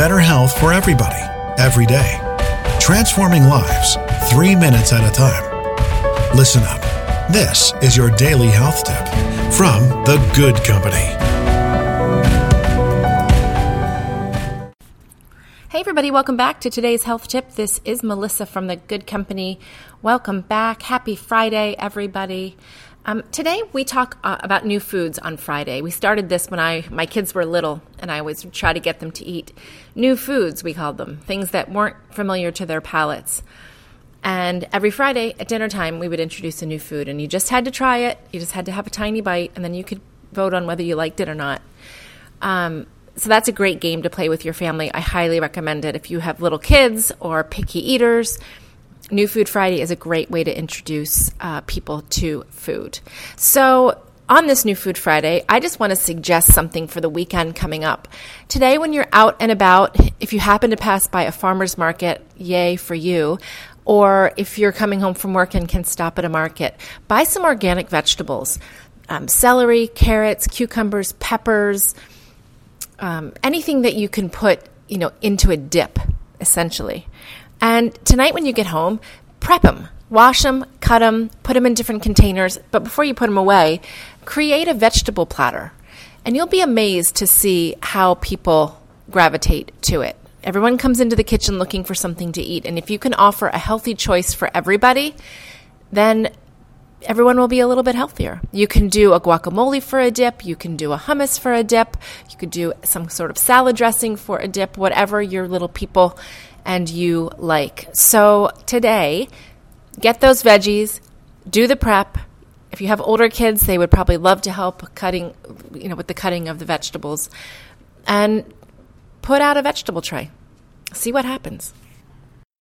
better health for everybody, every day. Transforming lives, three minutes at a time. Listen up. This is your daily health tip from The Good Company. Hey, everybody, welcome back to today's health tip. This is Melissa from The Good Company. Welcome back. Happy Friday, everybody. Um, today we talk uh, about new foods on Friday. We started this when I my kids were little, and I always try to get them to eat new foods. We called them things that weren't familiar to their palates. And every Friday at dinner time, we would introduce a new food, and you just had to try it. You just had to have a tiny bite, and then you could vote on whether you liked it or not. Um, so that's a great game to play with your family. I highly recommend it if you have little kids or picky eaters New Food Friday is a great way to introduce uh, people to food. So, on this New Food Friday, I just want to suggest something for the weekend coming up. Today, when you're out and about, if you happen to pass by a farmer's market, yay for you. Or if you're coming home from work and can stop at a market, buy some organic vegetables um, celery, carrots, cucumbers, peppers, um, anything that you can put you know, into a dip, essentially. And tonight, when you get home, prep them. Wash them, cut them, put them in different containers. But before you put them away, create a vegetable platter. And you'll be amazed to see how people gravitate to it. Everyone comes into the kitchen looking for something to eat. And if you can offer a healthy choice for everybody, then everyone will be a little bit healthier. You can do a guacamole for a dip, you can do a hummus for a dip, you could do some sort of salad dressing for a dip, whatever your little people and you like. So today, get those veggies, do the prep. If you have older kids, they would probably love to help cutting, you know, with the cutting of the vegetables. And put out a vegetable tray. See what happens.